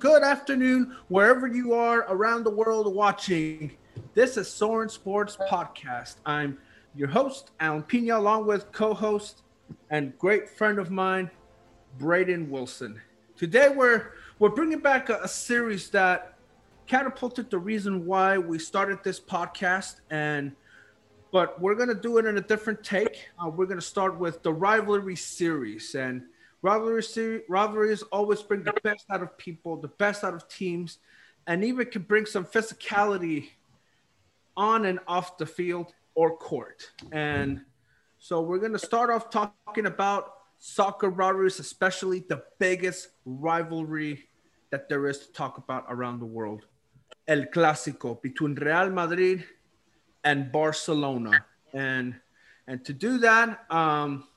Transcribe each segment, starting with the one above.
good afternoon, wherever you are around the world watching. This is Soren Sports Podcast. I'm your host, Alan Pina, along with co host and great friend of mine, Braden Wilson. Today, we're, we're bringing back a, a series that catapulted the reason why we started this podcast. And but we're gonna do it in a different take. Uh, we're gonna start with the rivalry series, and rivalry series rivalries always bring the best out of people, the best out of teams, and even can bring some physicality on and off the field or court. And so we're gonna start off talking about soccer rivalries, especially the biggest rivalry that there is to talk about around the world. El Clásico between Real Madrid and Barcelona. And and to do that, um,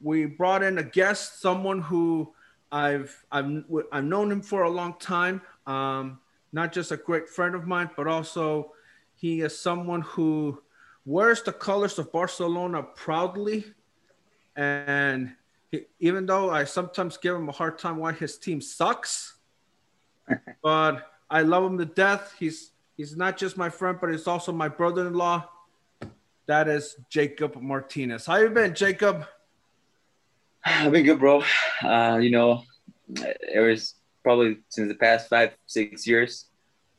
we brought in a guest, someone who I've I've I've known him for a long time. Um, not just a great friend of mine, but also he is someone who wears the colors of Barcelona proudly. And he, even though I sometimes give him a hard time why his team sucks, but I love him to death. He's He's not just my friend, but he's also my brother-in-law. That is Jacob Martinez. How you been, Jacob? I've been good, bro. Uh, you know, it was probably since the past five, six years,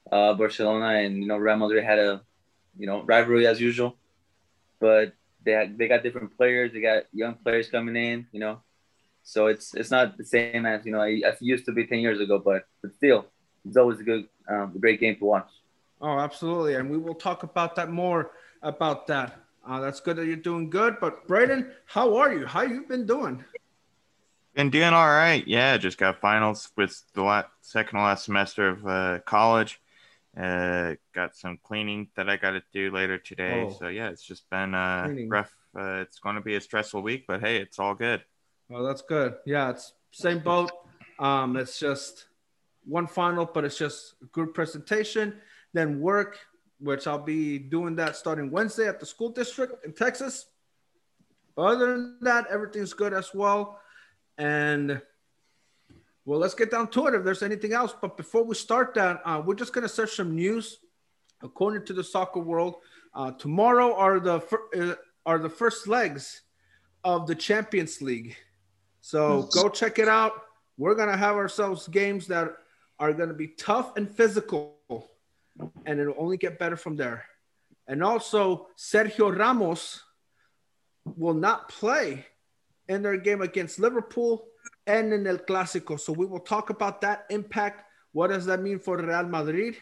uh, Barcelona and you know Real Madrid had a, you know, rivalry as usual, but they had, they got different players. They got young players coming in, you know, so it's it's not the same as you know as it used to be ten years ago, but but still, it's always a good, um, a great game to watch. Oh, absolutely. And we will talk about that more about that. Uh, that's good that you're doing good. But Braden, how are you? How you been doing? Been doing all right. Yeah, just got finals with the last, second to last semester of uh, college. Uh, got some cleaning that I got to do later today. Oh. So yeah, it's just been uh, rough. Uh, it's going to be a stressful week, but hey, it's all good. Well, that's good. Yeah, it's same boat. Um, it's just one final, but it's just a good presentation then work, which I'll be doing that starting Wednesday at the school district in Texas. Other than that, everything's good as well. And well, let's get down to it if there's anything else. But before we start that, uh, we're just going to search some news. According to the soccer world, uh, tomorrow are the fir- uh, are the first legs of the Champions League. So go check it out. We're gonna have ourselves games that are gonna be tough and physical and it'll only get better from there. And also, Sergio Ramos will not play in their game against Liverpool and in El Clásico. So we will talk about that impact. What does that mean for Real Madrid?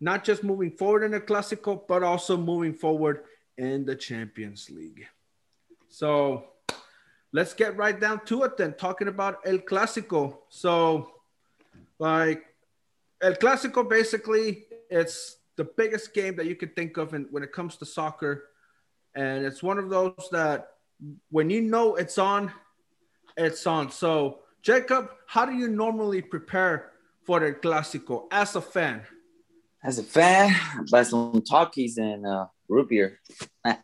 Not just moving forward in El Clásico, but also moving forward in the Champions League. So let's get right down to it then, talking about El Clásico. So, like, El Clásico basically it's the biggest game that you could think of in, when it comes to soccer. And it's one of those that when you know it's on, it's on. So, Jacob, how do you normally prepare for the Clásico as a fan? As a fan, buy some takis and uh, root beer. no,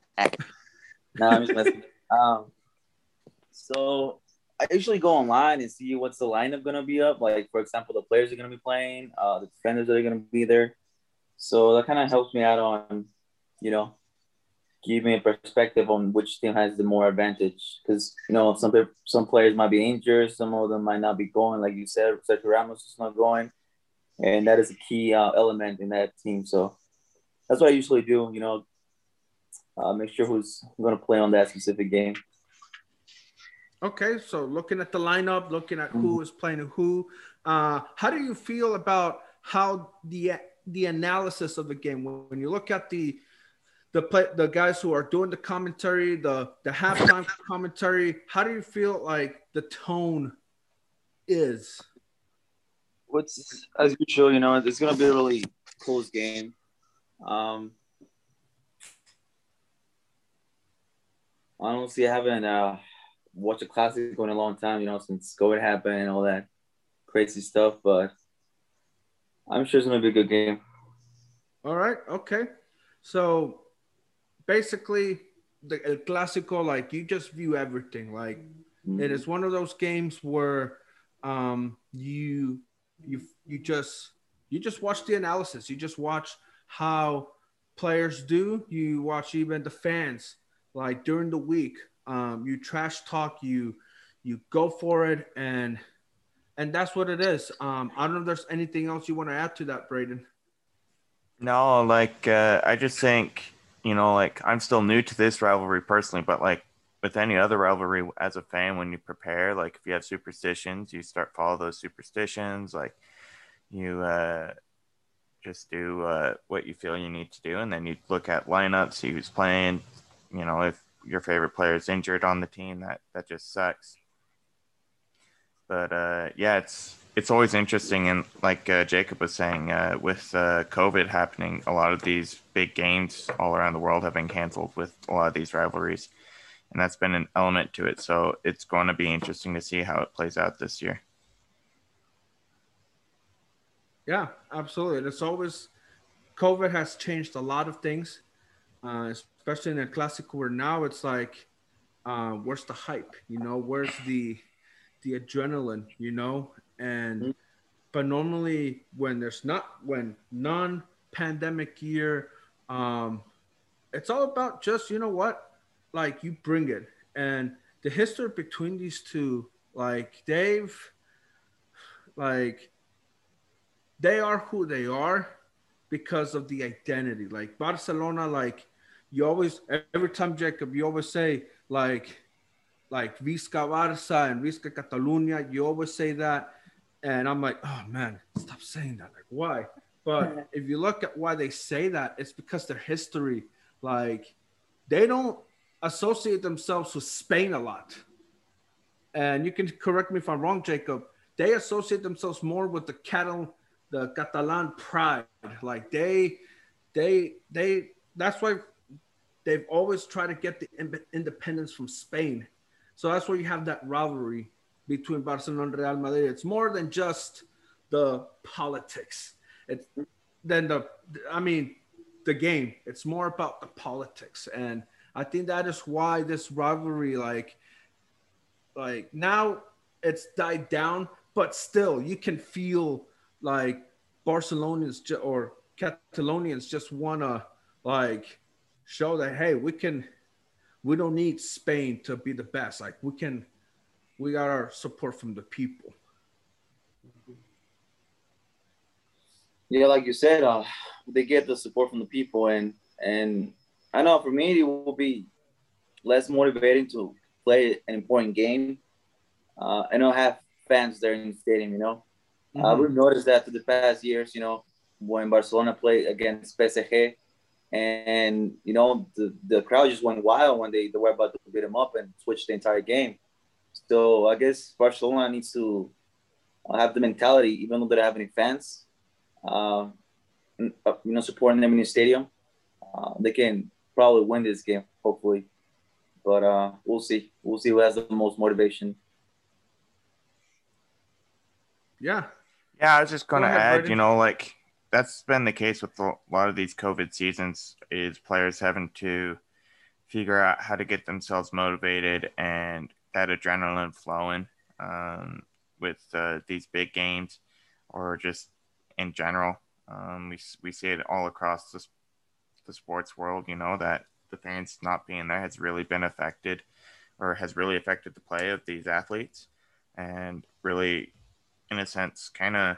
I'm just messing. Um, so I usually go online and see what's the lineup gonna be up. Like for example, the players are gonna be playing, uh, the defenders that are gonna be there. So that kind of helps me out on, you know, give me a perspective on which team has the more advantage. Because you know, some some players might be injured, some of them might not be going. Like you said, Sergio Ramos is not going, and that is a key uh, element in that team. So that's what I usually do. You know, uh, make sure who's going to play on that specific game. Okay, so looking at the lineup, looking at who is mm-hmm. playing who, uh, how do you feel about how the the analysis of the game when you look at the the play, the guys who are doing the commentary, the the halftime commentary. How do you feel like the tone is? What's as usual, you know, it's gonna be a really close game. Um, honestly, I haven't uh, watched a classic in a long time, you know, since COVID happened and all that crazy stuff. But I'm sure it's gonna be a good game. All right. Okay. So basically, the El Clásico, like you just view everything. Like mm-hmm. it is one of those games where um, you you you just you just watch the analysis. You just watch how players do. You watch even the fans like during the week. Um, you trash talk. You you go for it, and and that's what it is. Um, I don't know if there's anything else you want to add to that, Braden. No, like uh, I just think you know, like I'm still new to this rivalry personally, but like with any other rivalry as a fan, when you prepare, like if you have superstitions, you start follow those superstitions. Like you uh, just do uh, what you feel you need to do, and then you look at lineups, see who's playing. You know, if your favorite player is injured on the team, that that just sucks. But uh, yeah, it's it's always interesting, and like uh, Jacob was saying, uh, with uh, COVID happening, a lot of these big games all around the world have been canceled with a lot of these rivalries, and that's been an element to it. So it's going to be interesting to see how it plays out this year. Yeah, absolutely. It's always COVID has changed a lot of things, uh, especially in the classic where now it's like, uh, where's the hype? You know, where's the the adrenaline? You know, and mm-hmm. but normally when there's not when non-pandemic year um it's all about just you know what like you bring it and the history between these two like they've like they are who they are because of the identity like barcelona like you always every time jacob you always say like like Visca Barça and Visca Catalunya. You always say that. And I'm like, oh man, stop saying that. Like, why? But if you look at why they say that, it's because their history, like, they don't associate themselves with Spain a lot. And you can correct me if I'm wrong, Jacob. They associate themselves more with the cattle, the Catalan pride. Like they, they, they. That's why they've always tried to get the independence from Spain. So that's why you have that rivalry between Barcelona and Real Madrid. It's more than just the politics. It's then the I mean the game. It's more about the politics, and I think that is why this rivalry, like, like now it's died down, but still you can feel like Barcelonians or Catalonians just wanna like show that hey we can we don't need Spain to be the best. Like we can we got our support from the people. Yeah, like you said, uh, they get the support from the people, and and I know for me it will be less motivating to play an important game. Uh, I I have fans there in the stadium. You know, uh, mm-hmm. uh, we've noticed that through the past years. You know, when Barcelona played against PSG, and you know the, the crowd just went wild when they, they were about to beat them up and switch the entire game. So I guess Barcelona needs to have the mentality, even though they don't have any fans, uh, you know, supporting them in the stadium. Uh, they can probably win this game, hopefully. But uh, we'll see. We'll see who has the most motivation. Yeah. Yeah, I was just going to add, Brady. you know, like that's been the case with a lot of these COVID seasons is players having to figure out how to get themselves motivated and that adrenaline flowing um, with uh, these big games or just in general. Um, we, we see it all across the, the sports world, you know, that the fans not being there has really been affected or has really affected the play of these athletes and really, in a sense, kind of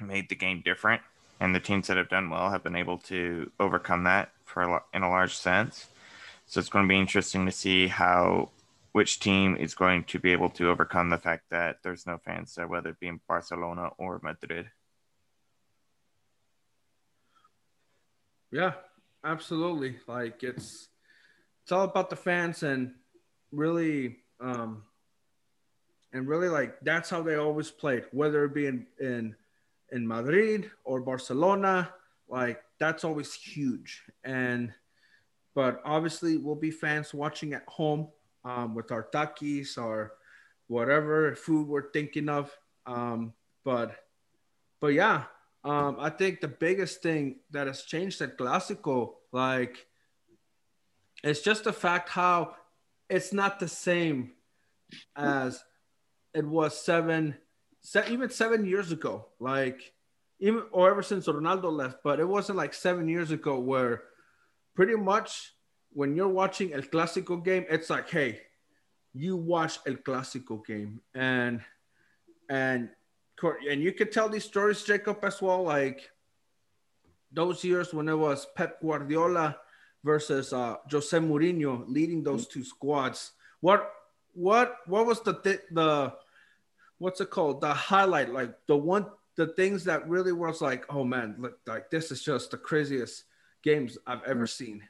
made the game different. And the teams that have done well have been able to overcome that for a, in a large sense. So it's going to be interesting to see how which team is going to be able to overcome the fact that there's no fans there, whether it be in Barcelona or Madrid. Yeah, absolutely. Like it's it's all about the fans and really um and really like that's how they always played, whether it be in in, in Madrid or Barcelona, like that's always huge. And but obviously we'll be fans watching at home um, with our takis or whatever food we're thinking of. Um, but but yeah, um, I think the biggest thing that has changed at Clásico, like, it's just the fact how it's not the same as it was seven, se- even seven years ago, like even or ever since Ronaldo left, but it wasn't like seven years ago where pretty much when you're watching El Clásico game, it's like, hey, you watch El Clásico game, and and and you could tell these stories, Jacob, as well. Like those years when it was Pep Guardiola versus uh, Jose Mourinho leading those two squads. What what what was the th- the what's it called? The highlight, like the one the things that really was like, oh man, look like this is just the craziest games I've ever seen.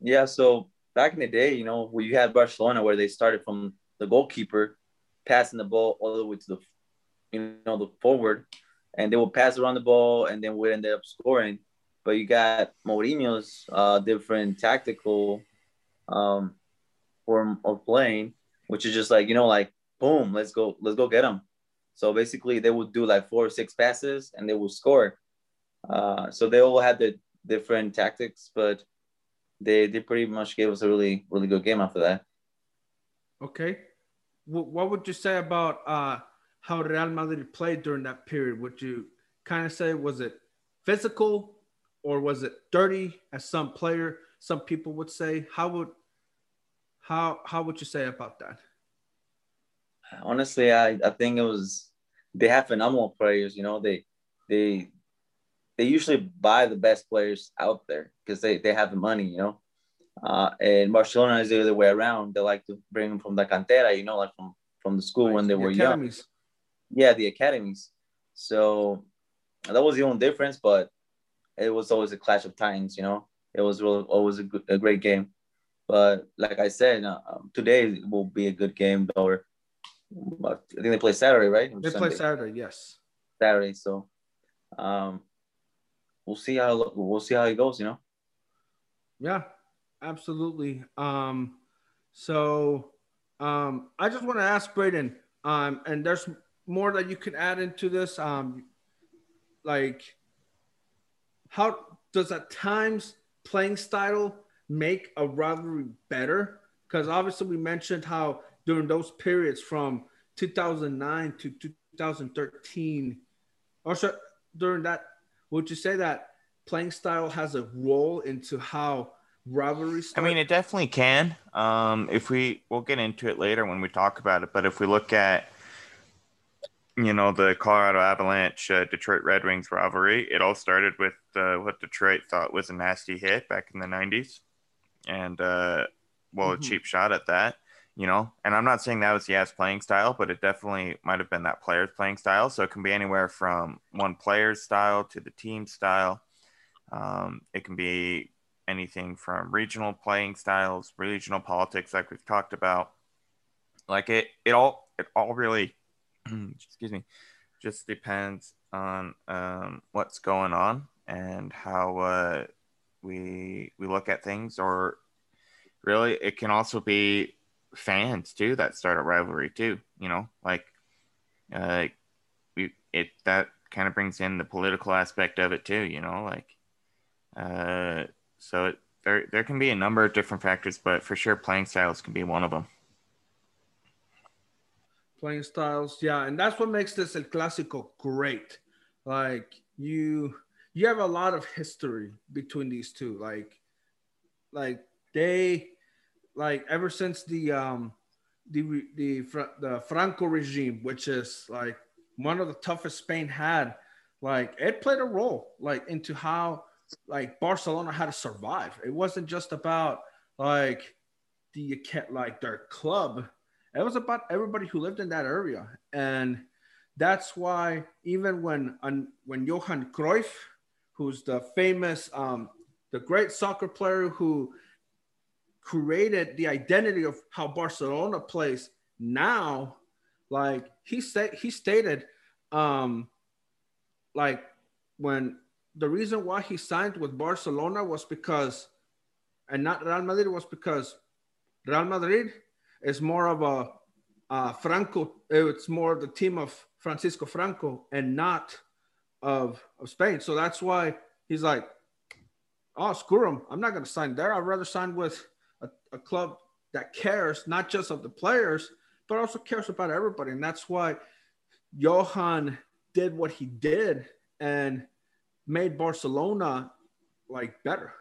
Yeah, so back in the day, you know, where you had Barcelona where they started from the goalkeeper passing the ball all the way to the you know the forward and they will pass around the ball and then we end up scoring. But you got Mourinho's uh, different tactical um, form of playing, which is just like you know, like boom, let's go, let's go get them. So basically, they would do like four or six passes and they will score. Uh, so they all had the different tactics, but they they pretty much gave us a really really good game after that. Okay, what would you say about uh, how Real Madrid played during that period? Would you kind of say was it physical or was it dirty as some player some people would say how would how how would you say about that honestly i i think it was they have phenomenal players you know they they they usually buy the best players out there because they they have the money you know uh, and Barcelona is the other way around. They like to bring them from the cantera, you know, like from from the school when they the were academies. young. Yeah, the academies. So that was the only difference, but it was always a clash of titans. You know, it was really, always a, good, a great game. But like I said, uh, um, today will be a good game. Or I think they play Saturday, right? Or they Sunday? play Saturday, yes. Saturday. So um, we'll see how we'll see how it goes. You know. Yeah, absolutely. Um, so um, I just want to ask Braden, um, and there's more that you can add into this. Um, like how does at times playing style make a rivalry better? Because obviously we mentioned how during those periods from 2009 to 2013, also during that, would you say that playing style has a role into how rivalries? I mean, it definitely can. Um, if we we'll get into it later when we talk about it, but if we look at you know the Colorado Avalanche uh, Detroit Red Wings rivalry. It all started with uh, what Detroit thought was a nasty hit back in the '90s, and uh, well, mm-hmm. a cheap shot at that. You know, and I'm not saying that was the ass playing style, but it definitely might have been that player's playing style. So it can be anywhere from one player's style to the team style. Um, it can be anything from regional playing styles, regional politics, like we've talked about. Like it, it all, it all really excuse me, just depends on um, what's going on and how uh, we we look at things. Or really, it can also be fans too that start a rivalry too. You know, like uh, we it that kind of brings in the political aspect of it too. You know, like uh, so it, there there can be a number of different factors, but for sure, playing styles can be one of them playing styles. Yeah, and that's what makes this El Clásico great. Like you you have a lot of history between these two. Like like they like ever since the um the the the Franco regime, which is like one of the toughest Spain had, like it played a role like into how like Barcelona had to survive. It wasn't just about like the like their club it was about everybody who lived in that area, and that's why even when when Johan Cruyff, who's the famous, um, the great soccer player who created the identity of how Barcelona plays now, like he said, he stated, um, like when the reason why he signed with Barcelona was because, and not Real Madrid was because Real Madrid is more of a uh, Franco. It's more the team of Francisco Franco and not of, of Spain. So that's why he's like, oh, screw him. I'm not to sign there. I'd rather sign with a, a club that cares not just of the players, but also cares about everybody. And that's why Johan did what he did and made Barcelona like better.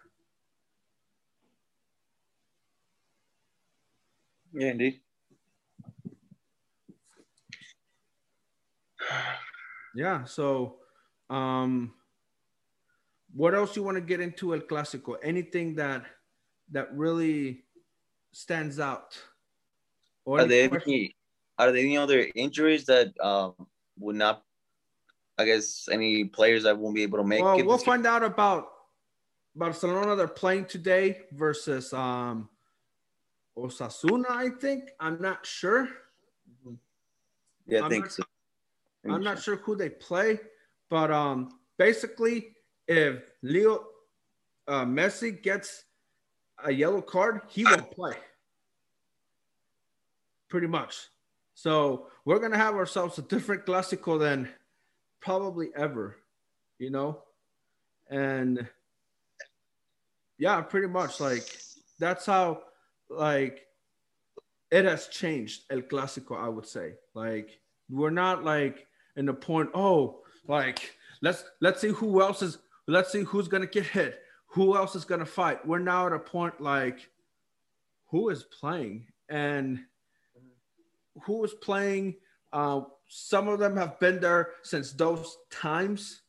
Yeah, indeed. Yeah. So, um, what else you want to get into El Clásico? Anything that that really stands out? Or are there any are there any other injuries that um, would not? I guess any players that won't be able to make. Well, we'll find game? out about Barcelona. They're playing today versus um, Osasuna. I think I'm not sure. Yeah, I I'm think not, so. I'm not sure who they play, but um, basically, if Leo uh, Messi gets a yellow card, he won't play. Pretty much. So we're gonna have ourselves a different Clásico than probably ever, you know, and yeah, pretty much like that's how like it has changed El Clásico. I would say like we're not like in the point. Oh, like let's let's see who else is. Let's see who's gonna get hit. Who else is gonna fight? We're now at a point like who is playing and who is playing. Uh, some of them have been there since those times.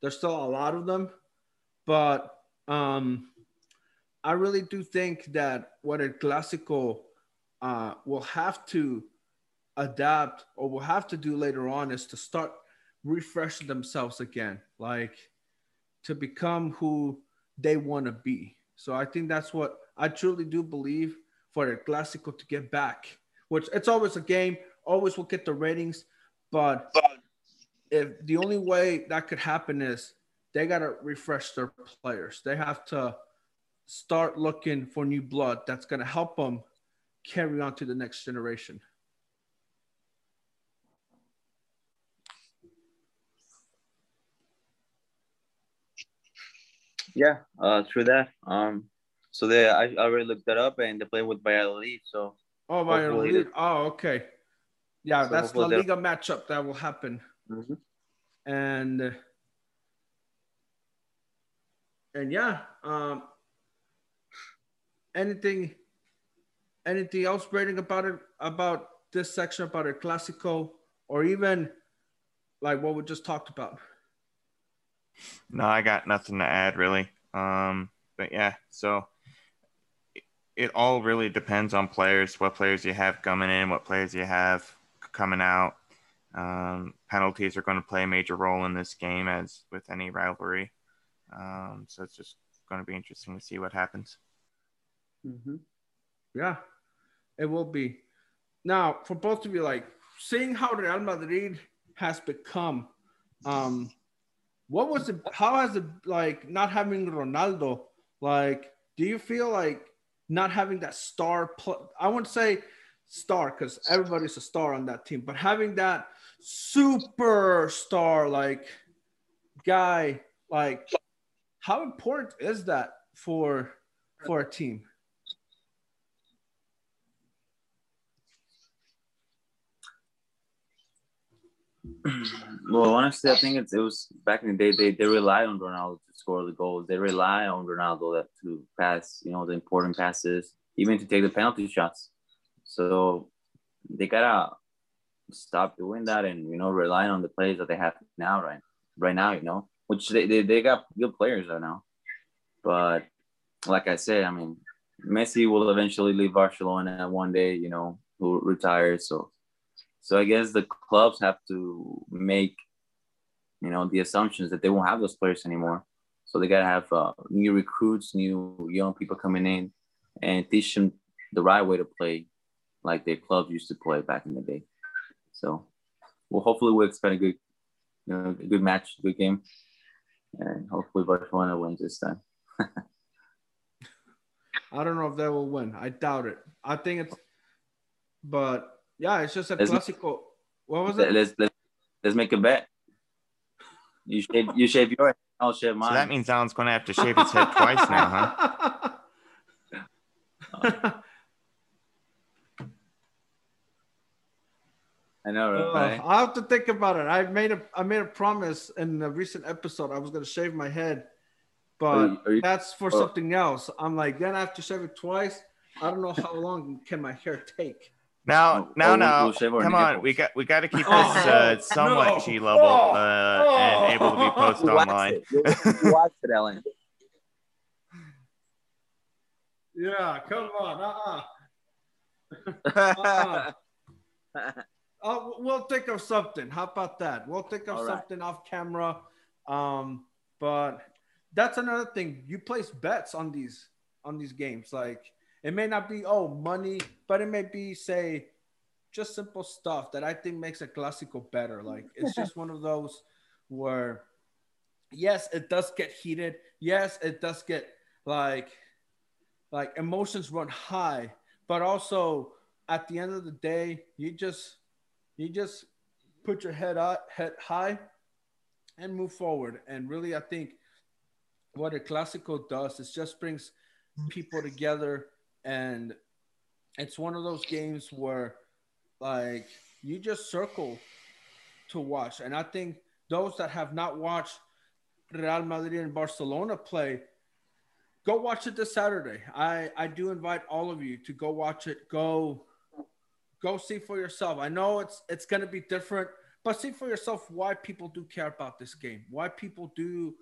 There's still a lot of them, but um, I really do think that what a Clásico uh, will have to adapt or will have to do later on is to start refreshing themselves again, like to become who they want to be. So I think that's what I truly do believe for a Clásico to get back, which it's always a game, always will get the ratings, but if the only way that could happen is they got to refresh their players. They have to start looking for new blood that's going to help them carry on to the next generation. Yeah, uh, through that. Um, so they, I already looked that up, and they play with Valladolid. So oh, Valladolid. Oh, okay. Yeah, so that's the Liga matchup that will happen. Mm-hmm. And and yeah, um, anything anything else, Braden, about it about this section about a Clásico, or even like what we just talked about? No, I got nothing to add really. Um, but yeah, so it, it all really depends on players, what players you have coming in, what players you have coming out. Um, penalties are going to play a major role in this game, as with any rivalry. Um, so it's just going to be interesting to see what happens. Mm-hmm. Yeah, it will be. Now, for both of you, like seeing how Real Madrid has become, um, what was it? How has it like not having Ronaldo? Like, do you feel like not having that star? Pl- I wouldn't say star because everybody's a star on that team, but having that superstar like guy, like, how important is that for for a team? well, honestly, I think it's, it was back in the day. They, they rely on Ronaldo to score the goals. They rely on Ronaldo to pass, you know, the important passes, even to take the penalty shots. So they gotta stop doing that and you know relying on the players that they have now, right? Right now, you know, which they, they, they got good players right now. But like I said, I mean, Messi will eventually leave Barcelona one day, you know, who retires. So so I guess the clubs have to make, you know, the assumptions that they won't have those players anymore. So they gotta have uh, new recruits, new young people coming in, and teach them the right way to play, like their clubs used to play back in the day. So, well, hopefully we'll expect a good, you know, a good match, good game, and hopefully Barcelona wins this time. I don't know if they will win. I doubt it. I think it's, but yeah, it's just a let's, classical. What was it? Let's, let's let's make a bet. You shave you shave your head, I'll shave mine. So that means Alan's going to have to shave his head twice now, huh? I know, right? Uh, I have to think about it. I made a I made a promise in a recent episode. I was gonna shave my head, but Are you- are you- that's for oh. something else. I'm like, then I have to shave it twice. I don't know how long can my hair take. Now, Oh, now, oh, now, we'll shave our come on. nipples. We got we got to keep this Oh, uh, somewhat no. G level uh, oh. and able to be posted You watch online. it. You, you watch it, Ellen. Yeah, come on. Uh-uh. Uh-uh. Oh, we'll think of something. How about that? We'll think of All right. something off camera. Um, but that's another thing. You place bets on these on these games. Like it may not be oh money, but it may be say just simple stuff that I think makes a Clásico better. Like it's just one of those where yes, it does get heated. Yes, it does get like like emotions run high, but also at the end of the day, you just you just put your head up, head high, and move forward. And really, I think what a Clásico does is just brings people together, and it's one of those games where like you just circle to watch. And I think those that have not watched Real Madrid and Barcelona play, go watch it this Saturday. I I do invite all of you to go watch it. Go go see for yourself. I know it's it's going to be different, but see for yourself why people do care about this game. Why people do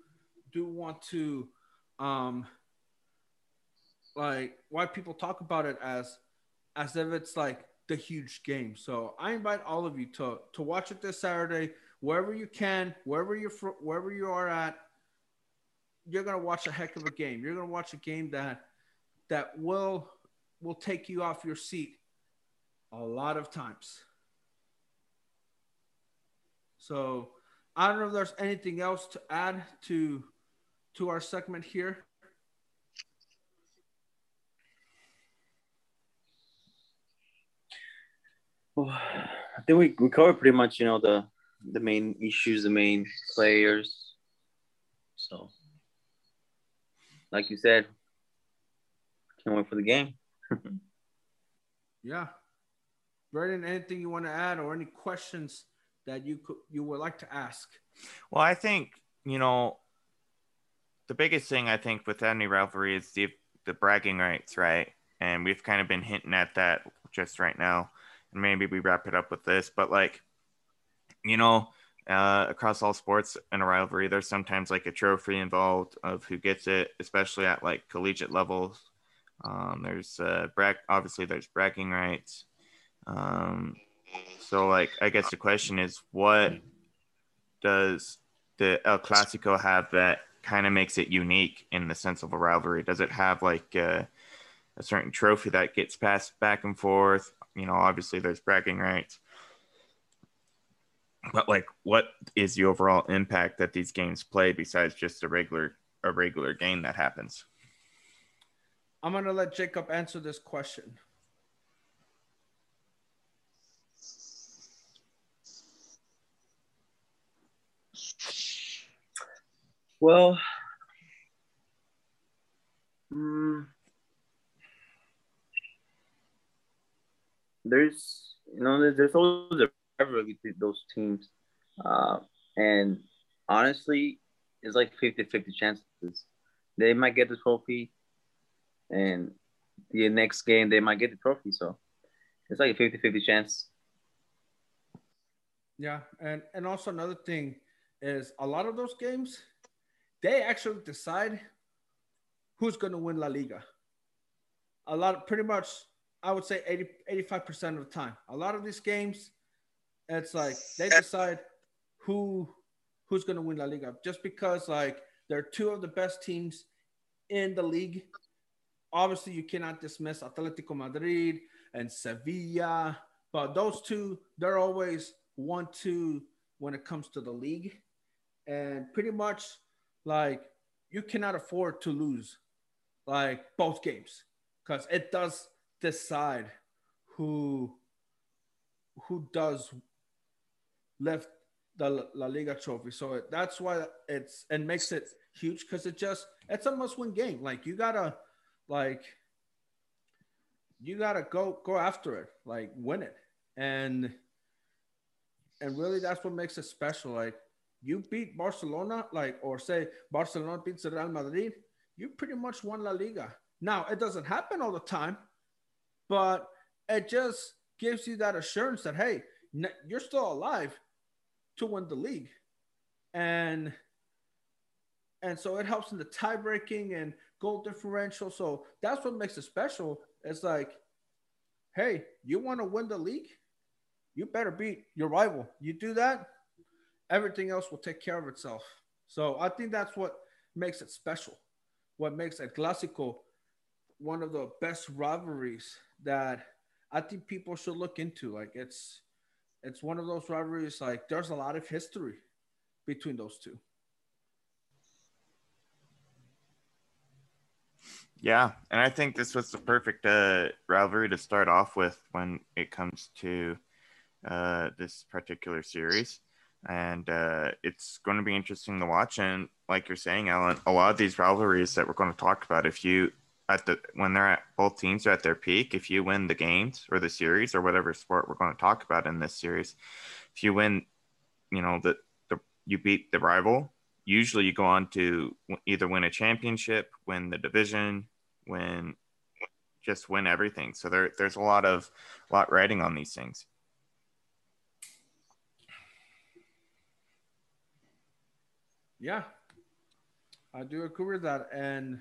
do want to um like why people talk about it as as if it's like the huge game. So I invite all of you to to watch it this Saturday wherever you can, wherever you're fr- wherever you are at. You're gonna watch a heck of a game. You're gonna watch a game that that will will take you off your seat a lot of times. So I don't know if there's anything else to add to to our segment here. Well, I think we, we covered pretty much, you know, the the main issues, the main players. So, like you said, can't wait for the game. Yeah. Brendan, anything you want to add or any questions that you could you would like to ask? Well, I think you know the biggest thing I think with any rivalry is the the bragging rights, right? And we've kind of been hinting at that just right now, and maybe we wrap it up with this. But like, you know, uh, across all sports in a rivalry, there's sometimes like a trophy involved of who gets it, especially at like collegiate levels. Um, there's uh, brag. Obviously, there's bragging rights. Um, so like, I guess the question is, what does the El Clasico have that kind of makes it unique in the sense of a rivalry? Does it have like uh, a certain trophy that gets passed back and forth? You know, obviously there's bragging rights, but like, what is the overall impact that these games play besides just a regular a regular game that happens? I'm gonna let Jacob answer this question. Well, there's you know there- there's always a rivalry between those teams, uh, and honestly, it's like 50-50 chances. They might get the trophy, and the next game they might get the trophy. So it's like a 50-50 chance. Yeah, and and also another thing is a lot of those games, they actually decide who's going to win La Liga. A lot, pretty much, I would say 80, 85% of the time. A lot of these games, it's like they decide who who's going to win La Liga just because like they're two of the best teams in the league. Obviously, you cannot dismiss Atletico Madrid and Sevilla, but those two, they're always one two when it comes to the league, and pretty much like you cannot afford to lose like both games because it does decide who who does lift the La Liga trophy. So that's why it's and makes it huge because it just it's a must-win game. Like you gotta like you gotta go go after it, like win it. And and really that's what makes it special. Like you beat Barcelona, like or say Barcelona beats Real Madrid, you pretty much won La Liga. Now it doesn't happen all the time, but it just gives you that assurance that hey, you're still alive to win the league, and and so it helps in the tie breaking and goal differential. So that's what makes it special. It's like, hey, you want to win the league? You better beat your rival. You do that, everything else will take care of itself. So I think that's what makes it special. What makes a Clásico one of the best rivalries that I think people should look into. Like it's it's one of those rivalries like there's a lot of history between those two. Yeah, and I think this was the perfect uh, rivalry to start off with when it comes to uh, this particular series, and uh, it's going to be interesting to watch. And like you're saying, Alan, a lot of these rivalries that we're going to talk about, if you at the when they're at both teams are at their peak, if you win the games or the series or whatever sport we're going to talk about in this series, if you win, you know the, the you beat the rival, usually you go on to either win a championship, win the division, win just win everything. So there there's a lot of a lot riding on these things. Yeah, I do agree with that. And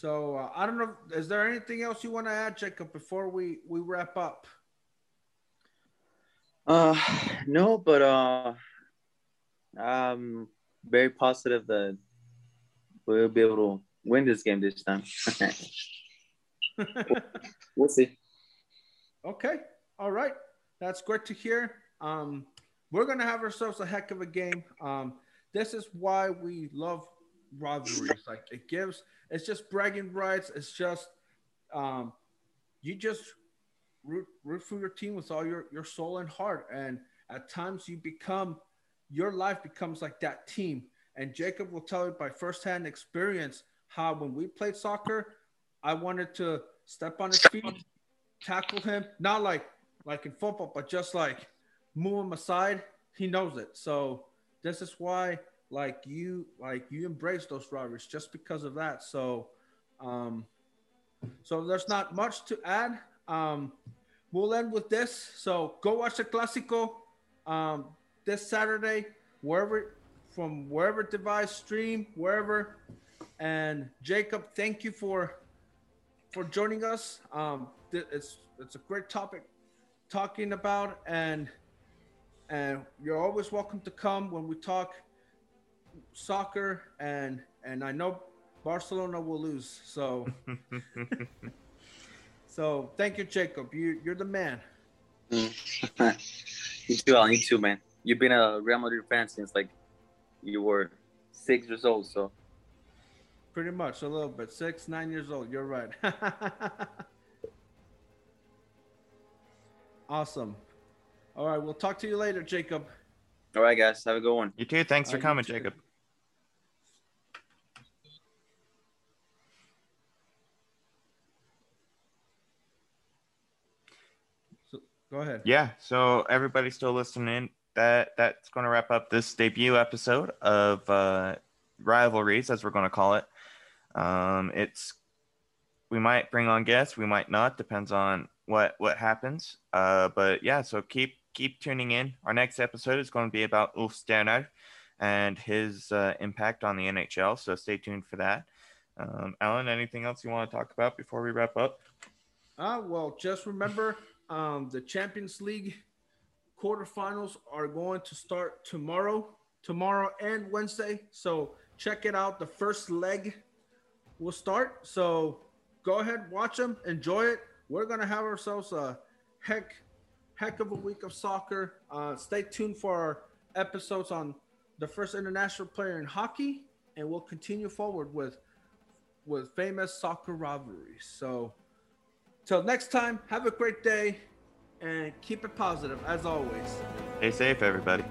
so uh, I don't know. Is there anything else you want to add, Jacob, before we we wrap up? Uh, no, but uh, I'm very positive that we'll be able to win this game this time. we'll see. Okay. All right. That's great to hear. Um, we're gonna have ourselves a heck of a game. Um, this is why we love rivalries. Like it gives, it's just bragging rights. It's just, um, you just root, root for your team with all your your soul and heart. And at times you become, your life becomes like that team. And Jacob will tell you by firsthand experience how when we played soccer, I wanted to step on his feet, tackle him, not like like in football, but just like move him aside. He knows it. So this is why like you like you embrace those rivalries just because of that. So um so there's not much to add. Um we'll end with this. So go watch the Clásico um this Saturday, wherever from wherever device stream, wherever. And Jacob, thank you for for joining us. Um it's it's a great topic talking about and and you're always welcome to come when we talk soccer and and I know Barcelona will lose. So so thank you, Jacob. You you're the man. you too, Alan. You too, man. You've been a Real Madrid fan since like you were six years old. So pretty much a little bit six nine years old. You're right. awesome. All right, we'll talk to you later, Jacob. All right, guys. Have a good one. You too. Thanks for coming, Jacob. Go ahead. Yeah. So everybody still listening. That that's going to wrap up this debut episode of uh, rivalries, as we're going to call it. Um, it's we might bring on guests, we might not, depends on what what happens. Uh, but yeah, so keep keep tuning in. Our next episode is going to be about Ulf Sterner and his uh, impact on the NHL. So stay tuned for that. Um, Alan, anything else you want to talk about before we wrap up? Uh, well, just remember um, the Champions League quarterfinals are going to start tomorrow, tomorrow and Wednesday. So check it out. The first leg will start. So go ahead, watch them, enjoy it. We're to have ourselves a heck heck of a week of soccer. Uh, stay tuned for our episodes on the first international player in hockey, and we'll continue forward with with famous soccer rivalries. So, till next time, have a great day and keep it positive as always. Stay safe, everybody.